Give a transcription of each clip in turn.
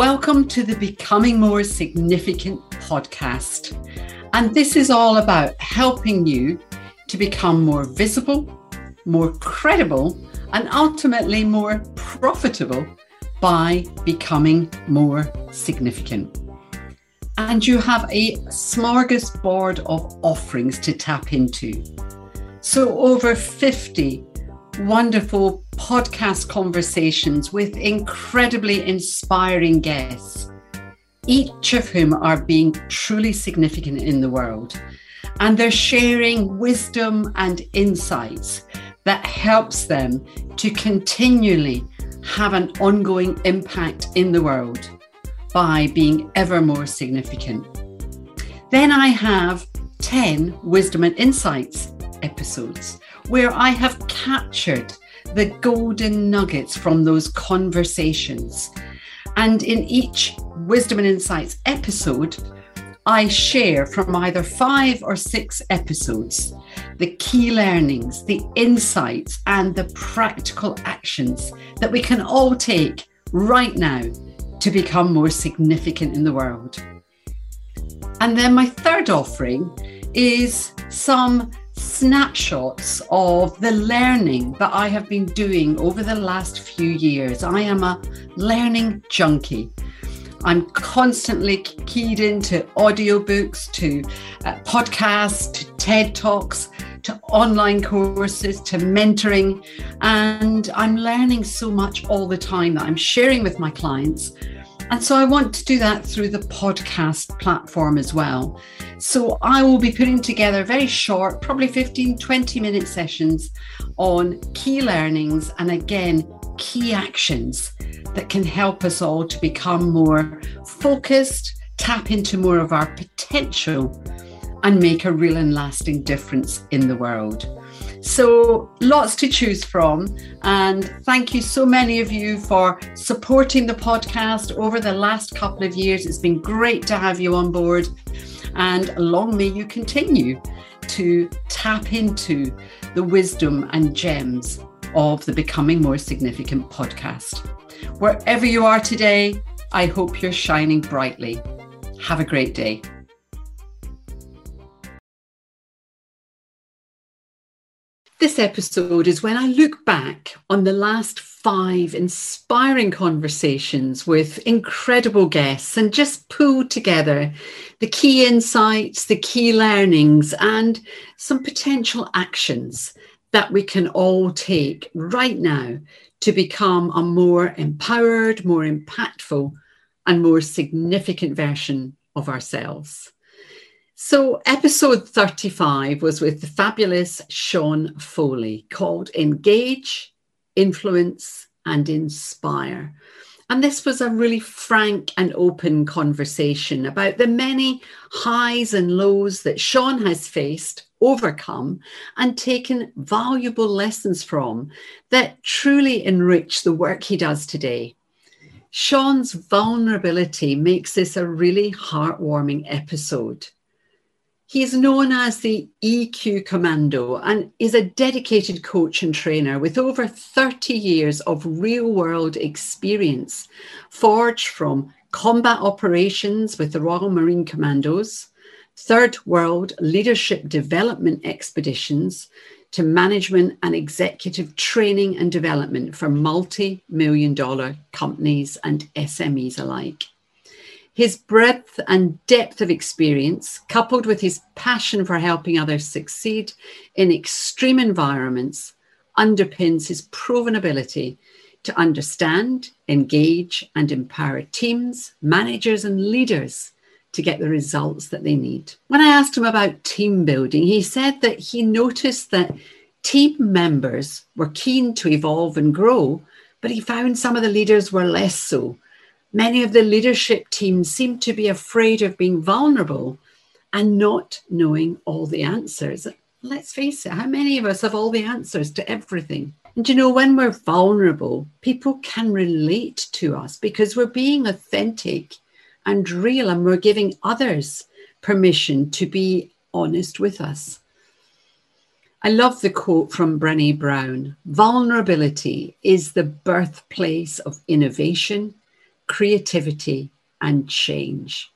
Welcome to the Becoming More Significant podcast. And this is all about helping you to become more visible, more credible, and ultimately more profitable by becoming more significant. And you have a smorgasbord of offerings to tap into. So, over 50 wonderful podcast conversations with incredibly inspiring guests, each of whom are being truly significant in the world. And they're sharing wisdom and insights that helps them to continually have an ongoing impact in the world by being ever more significant. Then I have 10 wisdom and insights episodes where I have captured the golden nuggets from those conversations. And in each Wisdom and Insights episode, I share from either five or six episodes the key learnings, the insights, and the practical actions that we can all take right now to become more significant in the world. And then my third offering is some snapshots of the learning that I have been doing over the last few years. I am a learning junkie. I'm constantly keyed into audiobooks, to uh, podcasts, to TED Talks, to online courses, to mentoring. And I'm learning so much all the time that I'm sharing with my clients and so I want to do that through the podcast platform as well. So I will be putting together very short, probably 15, 20 minute sessions on key learnings and again, key actions that can help us all to become more focused, tap into more of our potential, and make a real and lasting difference in the world. So, lots to choose from. And thank you so many of you for supporting the podcast over the last couple of years. It's been great to have you on board. And long may you continue to tap into the wisdom and gems of the Becoming More Significant podcast. Wherever you are today, I hope you're shining brightly. Have a great day. This episode is when I look back on the last five inspiring conversations with incredible guests and just pull together the key insights, the key learnings, and some potential actions that we can all take right now to become a more empowered, more impactful, and more significant version of ourselves. So, episode 35 was with the fabulous Sean Foley called Engage, Influence, and Inspire. And this was a really frank and open conversation about the many highs and lows that Sean has faced, overcome, and taken valuable lessons from that truly enrich the work he does today. Sean's vulnerability makes this a really heartwarming episode. He is known as the EQ Commando and is a dedicated coach and trainer with over 30 years of real world experience, forged from combat operations with the Royal Marine Commandos, Third World Leadership Development Expeditions, to management and executive training and development for multi million dollar companies and SMEs alike. His breadth and depth of experience, coupled with his passion for helping others succeed in extreme environments, underpins his proven ability to understand, engage, and empower teams, managers, and leaders to get the results that they need. When I asked him about team building, he said that he noticed that team members were keen to evolve and grow, but he found some of the leaders were less so Many of the leadership teams seem to be afraid of being vulnerable and not knowing all the answers. Let's face it, how many of us have all the answers to everything? And you know, when we're vulnerable, people can relate to us because we're being authentic and real and we're giving others permission to be honest with us. I love the quote from Brené Brown Vulnerability is the birthplace of innovation, creativity, and change.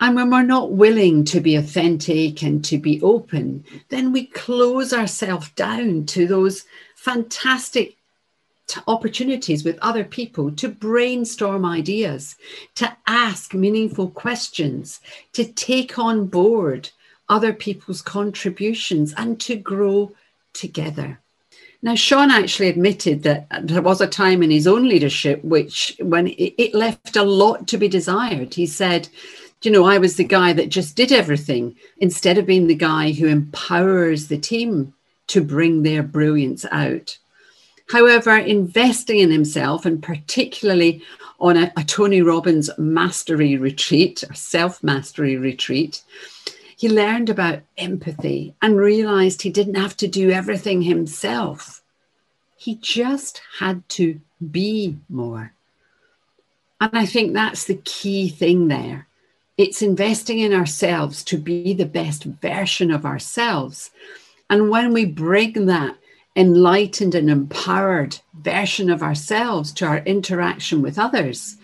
And when we're not willing to be authentic and to be open, then we close ourselves down to those fantastic opportunities with other people to brainstorm ideas, to ask meaningful questions, to take on board other people's contributions, and to grow together. Now, Sean actually admitted that there was a time in his own leadership which, when it left a lot to be desired, he said, you know, I was the guy that just did everything instead of being the guy who empowers the team to bring their brilliance out. However, investing in himself, and particularly on a, a Tony Robbins mastery retreat, a self mastery retreat, he learned about empathy and realized he didn't have to do everything himself. He just had to be more. And I think that's the key thing there. It's investing in ourselves to be the best version of ourselves. And when we bring that enlightened and empowered version of ourselves to our interaction with others,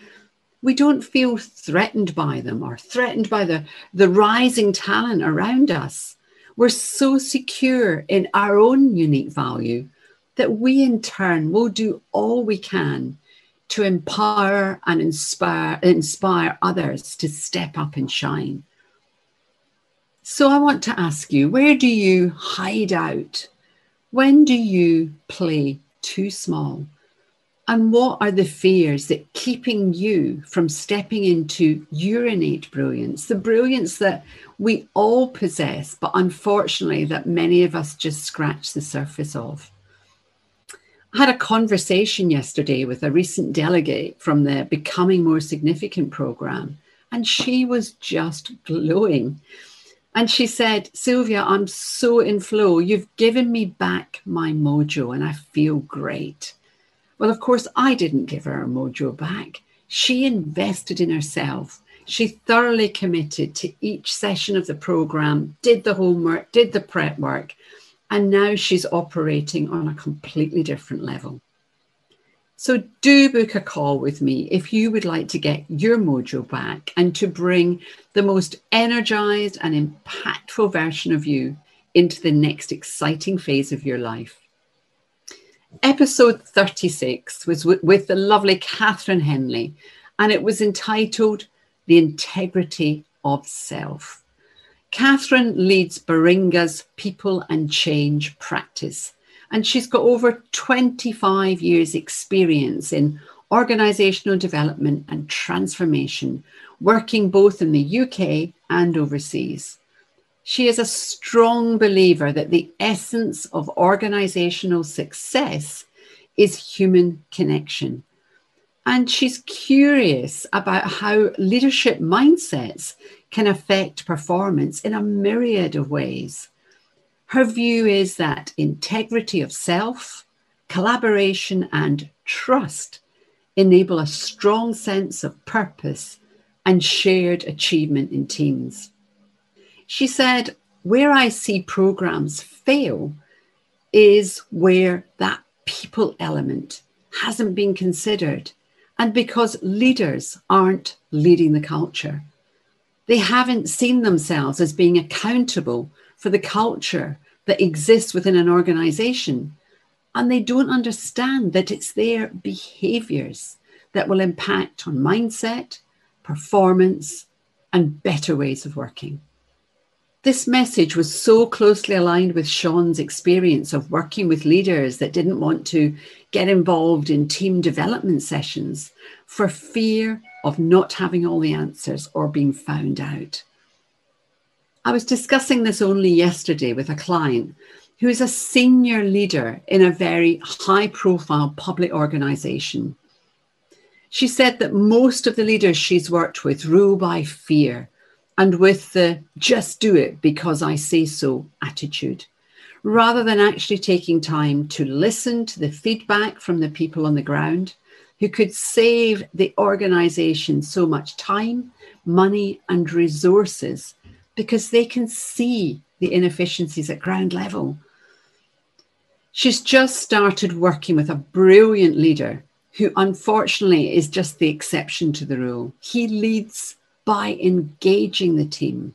we don't feel threatened by them or threatened by the, the rising talent around us. We're so secure in our own unique value that we, in turn, will do all we can to empower and inspire, inspire others to step up and shine. So I want to ask you where do you hide out? When do you play too small? And what are the fears that keeping you from stepping into your innate brilliance, the brilliance that we all possess, but unfortunately that many of us just scratch the surface of? I had a conversation yesterday with a recent delegate from the Becoming More Significant program, and she was just glowing. And she said, Sylvia, I'm so in flow. You've given me back my mojo, and I feel great. Well, of course, I didn't give her her mojo back. She invested in herself. She thoroughly committed to each session of the program, did the homework, did the prep work, and now she's operating on a completely different level. So, do book a call with me if you would like to get your mojo back and to bring the most energized and impactful version of you into the next exciting phase of your life. Episode 36 was with the lovely Catherine Henley, and it was entitled The Integrity of Self. Catherine leads Baringa's people and change practice, and she's got over 25 years' experience in organizational development and transformation, working both in the UK and overseas. She is a strong believer that the essence of organizational success is human connection. And she's curious about how leadership mindsets can affect performance in a myriad of ways. Her view is that integrity of self, collaboration, and trust enable a strong sense of purpose and shared achievement in teams. She said, Where I see programs fail is where that people element hasn't been considered, and because leaders aren't leading the culture. They haven't seen themselves as being accountable for the culture that exists within an organization. And they don't understand that it's their behaviors that will impact on mindset, performance, and better ways of working. This message was so closely aligned with Sean's experience of working with leaders that didn't want to get involved in team development sessions for fear of not having all the answers or being found out. I was discussing this only yesterday with a client who is a senior leader in a very high profile public organization. She said that most of the leaders she's worked with rule by fear and with the just do it because I say so attitude, rather than actually taking time to listen to the feedback from the people on the ground who could save the organization so much time, money, and resources because they can see the inefficiencies at ground level. She's just started working with a brilliant leader who unfortunately is just the exception to the rule. He leads by engaging the team,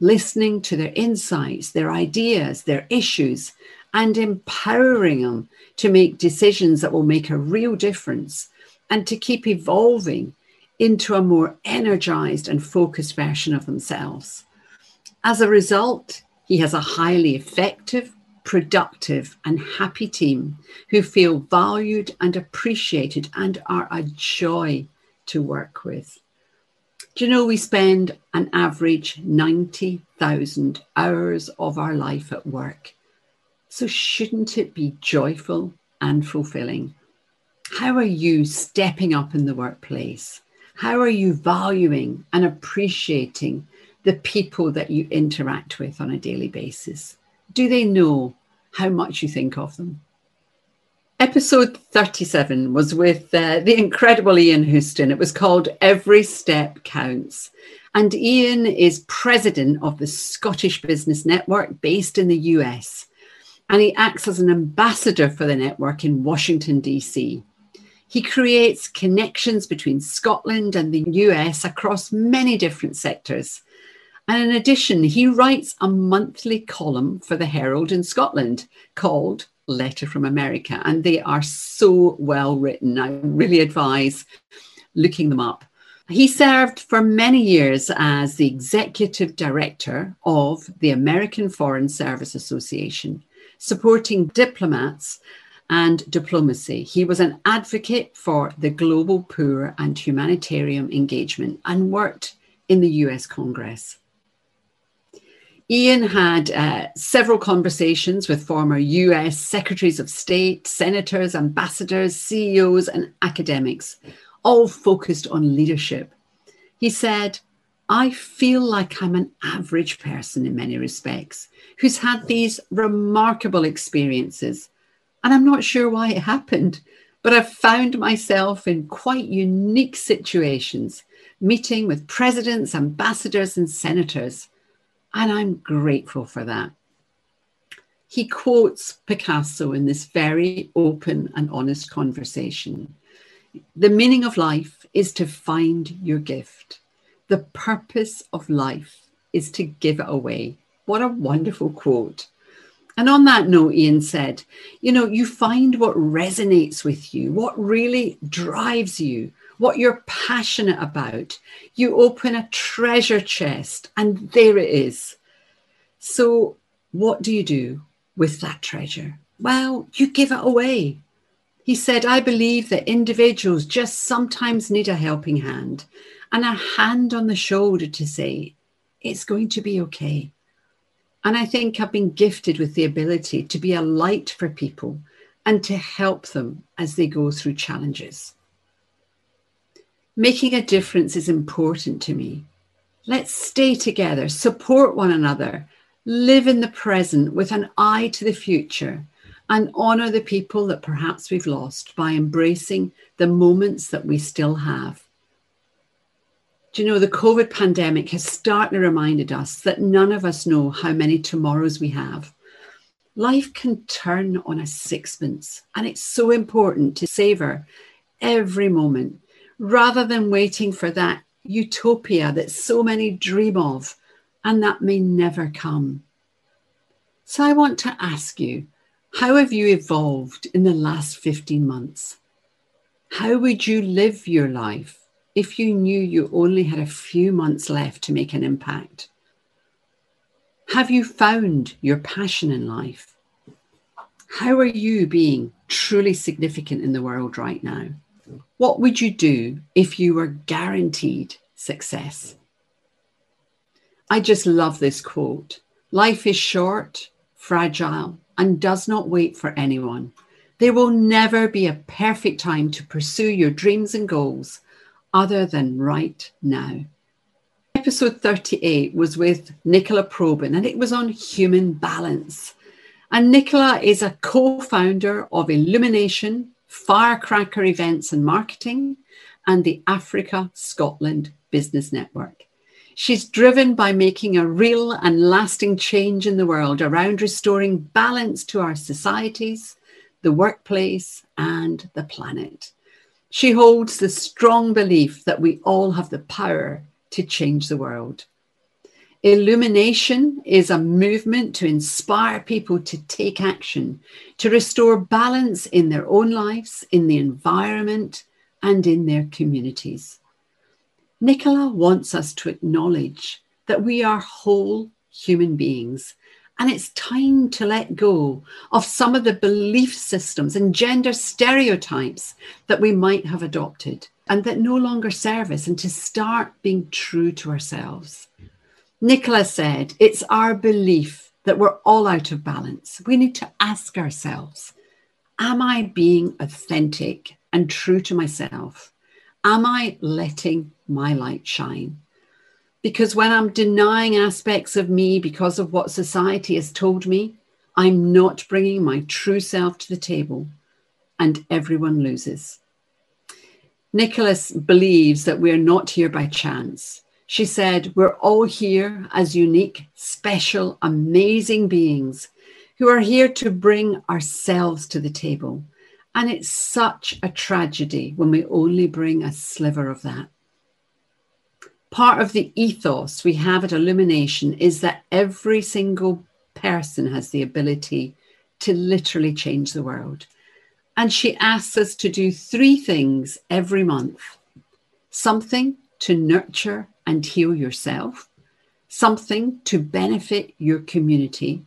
listening to their insights, their ideas, their issues, and empowering them to make decisions that will make a real difference and to keep evolving into a more energized and focused version of themselves. As a result, he has a highly effective, productive, and happy team who feel valued and appreciated and are a joy to work with. Do you know we spend an average 90,000 hours of our life at work? So, shouldn't it be joyful and fulfilling? How are you stepping up in the workplace? How are you valuing and appreciating the people that you interact with on a daily basis? Do they know how much you think of them? Episode 37 was with uh, the incredible Ian Houston. It was called Every Step Counts. And Ian is president of the Scottish Business Network based in the US. And he acts as an ambassador for the network in Washington, D.C. He creates connections between Scotland and the US across many different sectors. And in addition, he writes a monthly column for the Herald in Scotland called Letter from America. And they are so well written. I really advise looking them up. He served for many years as the executive director of the American Foreign Service Association, supporting diplomats and diplomacy. He was an advocate for the global poor and humanitarian engagement and worked in the US Congress. Ian had uh, several conversations with former US secretaries of state, senators, ambassadors, CEOs, and academics, all focused on leadership. He said, I feel like I'm an average person in many respects who's had these remarkable experiences and I'm not sure why it happened, but I've found myself in quite unique situations, meeting with presidents, ambassadors, and senators. And I'm grateful for that. He quotes Picasso in this very open and honest conversation. The meaning of life is to find your gift. The purpose of life is to give it away. What a wonderful quote. And on that note, Ian said, you know, you find what resonates with you, what really drives you, what you're passionate about. You open a treasure chest, and there it is. So, what do you do with that treasure? Well, you give it away. He said, I believe that individuals just sometimes need a helping hand and a hand on the shoulder to say, it's going to be okay. And I think I've been gifted with the ability to be a light for people and to help them as they go through challenges. Making a difference is important to me. Let's stay together, support one another, live in the present with an eye to the future, and honour the people that perhaps we've lost by embracing the moments that we still have. Do you know the COVID pandemic has starkly reminded us that none of us know how many tomorrows we have. Life can turn on a sixpence, and it's so important to savor every moment rather than waiting for that utopia that so many dream of and that may never come. So I want to ask you how have you evolved in the last 15 months? How would you live your life? if you knew you only had a few months left to make an impact? Have you found your passion in life? How are you being truly significant in the world right now? What would you do if you were guaranteed success? I just love this quote Life is short, fragile, and does not wait for anyone. There will never be a perfect time to pursue your dreams and goals other than right now. Episode 38 was with Nicola Probin and it was on human balance. And Nicola is a co founder of Illumination, Firecracker Events and Marketing, and the Africa Scotland Business Network. She's driven by making a real and lasting change in the world around restoring balance to our societies, the workplace, and the planet. She holds the strong belief that we all have the power to change the world. Illumination is a movement to inspire people to take action, to restore balance in their own lives, in the environment, and in their communities. Nicola wants us to acknowledge that we are whole human beings and it's time to let go of some of the belief systems and gender stereotypes that we might have adopted and that no longer serve us and to start being true to ourselves. Nicola said, It's our belief that we're all out of balance. We need to ask ourselves Am I being authentic and true to myself? Am I letting my light shine? Because when I'm denying aspects of me because of what society has told me, I'm not bringing my true self to the table, and everyone loses. Nicholas believes that we're not here by chance. She said, We're all here as unique, special, amazing beings who are here to bring ourselves to the table. And it's such a tragedy when we only bring a sliver of that part of the ethos we have at Illumination is that every single person has the ability to literally change the world. And she asks us to do three things every month something to nurture and heal yourself, something to benefit your community,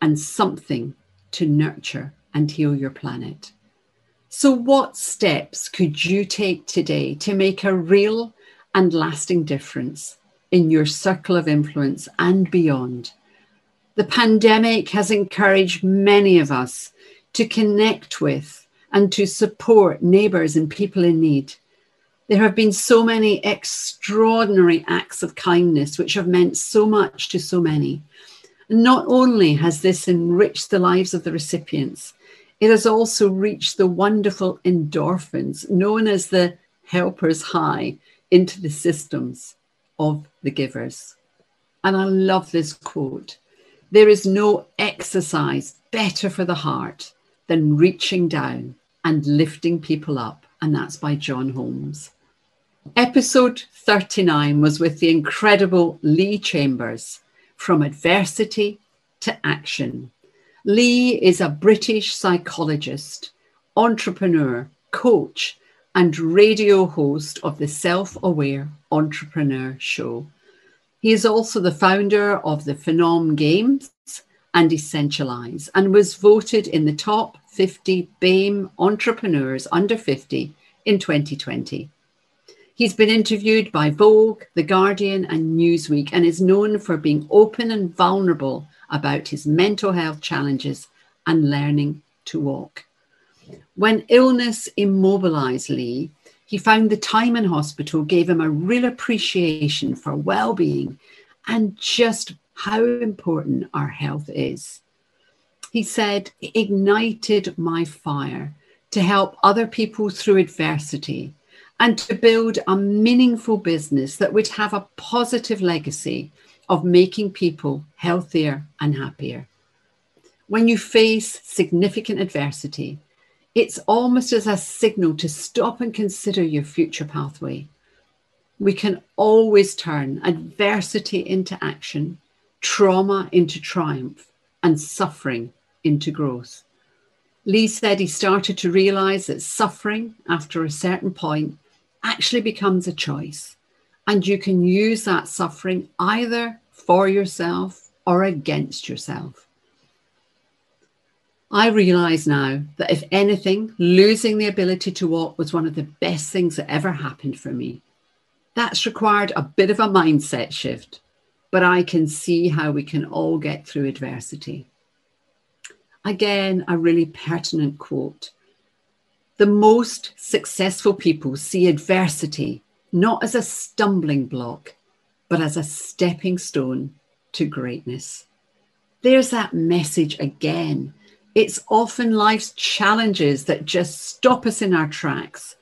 and something to nurture and heal your planet. So, what steps could you take today to make a real and lasting difference in your circle of influence and beyond. The pandemic has encouraged many of us to connect with and to support neighbours and people in need. There have been so many extraordinary acts of kindness which have meant so much to so many. Not only has this enriched the lives of the recipients, it has also reached the wonderful endorphins known as the helper's high, into the systems of the givers. And I love this quote there is no exercise better for the heart than reaching down and lifting people up. And that's by John Holmes. Episode 39 was with the incredible Lee Chambers from adversity to action. Lee is a British psychologist, entrepreneur, coach, and radio host of the Self Aware Entrepreneur Show. He is also the founder of the Phenom Games and Essentialize and was voted in the top 50 BAME entrepreneurs under 50 in 2020. He's been interviewed by Vogue, The Guardian, and Newsweek and is known for being open and vulnerable about his mental health challenges and learning to walk. When illness immobilized Lee, he found the time in hospital gave him a real appreciation for well being and just how important our health is. He said, ignited my fire to help other people through adversity and to build a meaningful business that would have a positive legacy of making people healthier and happier. When you face significant adversity, it's almost as a signal to stop and consider your future pathway. We can always turn adversity into action, trauma into triumph, and suffering into growth. Lee said he started to realize that suffering after a certain point actually becomes a choice. And you can use that suffering either for yourself or against yourself. I realize now that if anything, losing the ability to walk was one of the best things that ever happened for me. That's required a bit of a mindset shift, but I can see how we can all get through adversity. Again, a really pertinent quote. The most successful people see adversity not as a stumbling block, but as a stepping stone to greatness. There's that message again it's often life's challenges that just stop us in our tracks,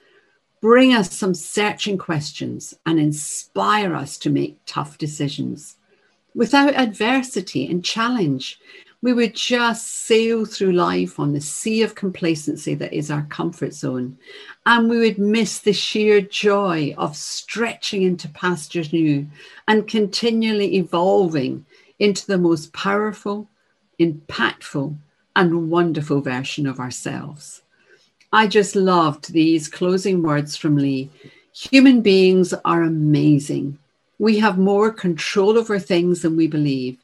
bring us some searching questions, and inspire us to make tough decisions. Without adversity and challenge, we would just sail through life on the sea of complacency that is our comfort zone. And we would miss the sheer joy of stretching into pastures new and continually evolving into the most powerful, impactful, and wonderful version of ourselves. I just loved these closing words from Lee. Human beings are amazing. We have more control over things than we believe.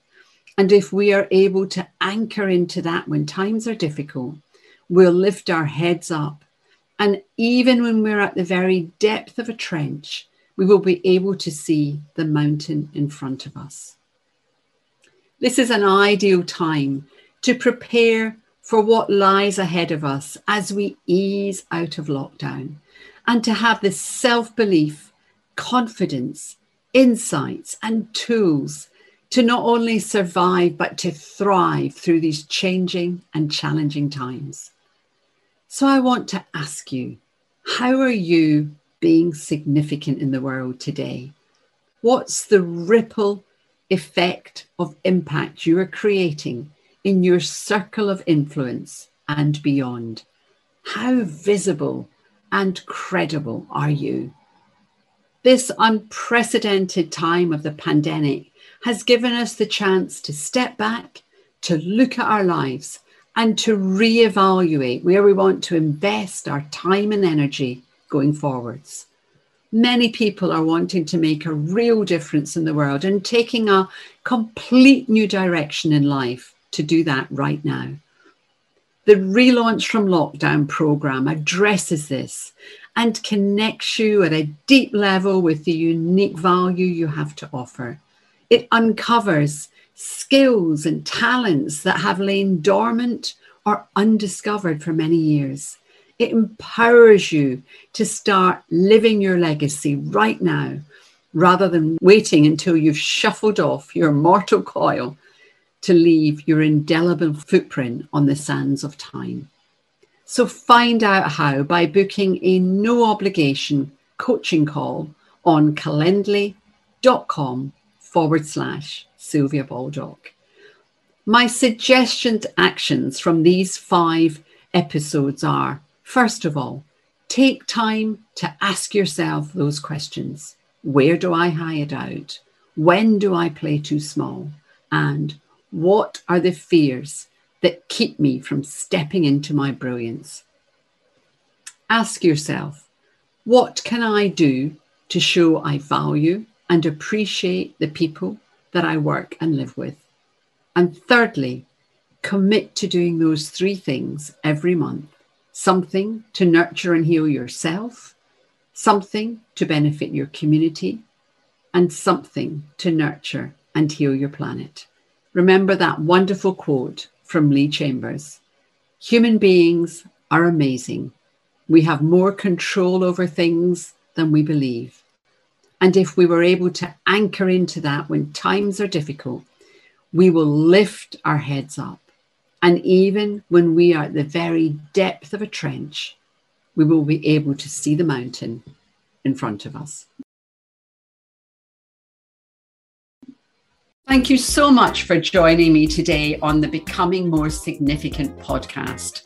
And if we are able to anchor into that when times are difficult, we'll lift our heads up. And even when we're at the very depth of a trench, we will be able to see the mountain in front of us. This is an ideal time to prepare for what lies ahead of us as we ease out of lockdown and to have the self belief, confidence, insights, and tools to not only survive, but to thrive through these changing and challenging times. So I want to ask you how are you being significant in the world today? What's the ripple effect of impact you are creating in your circle of influence and beyond? How visible and credible are you? This unprecedented time of the pandemic has given us the chance to step back, to look at our lives, and to reevaluate where we want to invest our time and energy going forwards. Many people are wanting to make a real difference in the world and taking a complete new direction in life to do that right now. The Relaunch from Lockdown program addresses this and connects you at a deep level with the unique value you have to offer. It uncovers skills and talents that have lain dormant or undiscovered for many years. It empowers you to start living your legacy right now rather than waiting until you've shuffled off your mortal coil to leave your indelible footprint on the sands of time. So find out how by booking a no obligation coaching call on calendly.com forward slash Sylvia Baldock. My suggestions actions from these five episodes are first of all, take time to ask yourself those questions. Where do I hide out? When do I play too small? And what are the fears that keep me from stepping into my brilliance? Ask yourself, what can I do to show I value and appreciate the people that I work and live with? And thirdly, commit to doing those three things every month something to nurture and heal yourself, something to benefit your community, and something to nurture and heal your planet. Remember that wonderful quote from Lee Chambers Human beings are amazing. We have more control over things than we believe. And if we were able to anchor into that when times are difficult, we will lift our heads up. And even when we are at the very depth of a trench, we will be able to see the mountain in front of us. Thank you so much for joining me today on the Becoming More Significant podcast.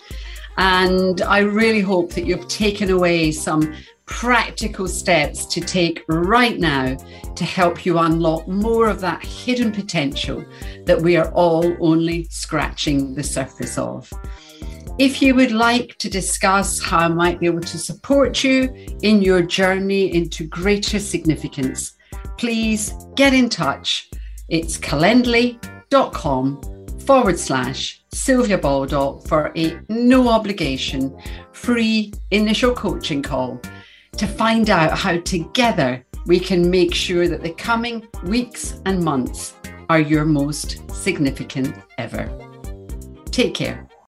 And I really hope that you've taken away some practical steps to take right now to help you unlock more of that hidden potential that we are all only scratching the surface of. If you would like to discuss how I might be able to support you in your journey into greater significance, please get in touch. It's calendly.com forward slash Sylvia Baldock for a no obligation free initial coaching call to find out how together we can make sure that the coming weeks and months are your most significant ever. Take care.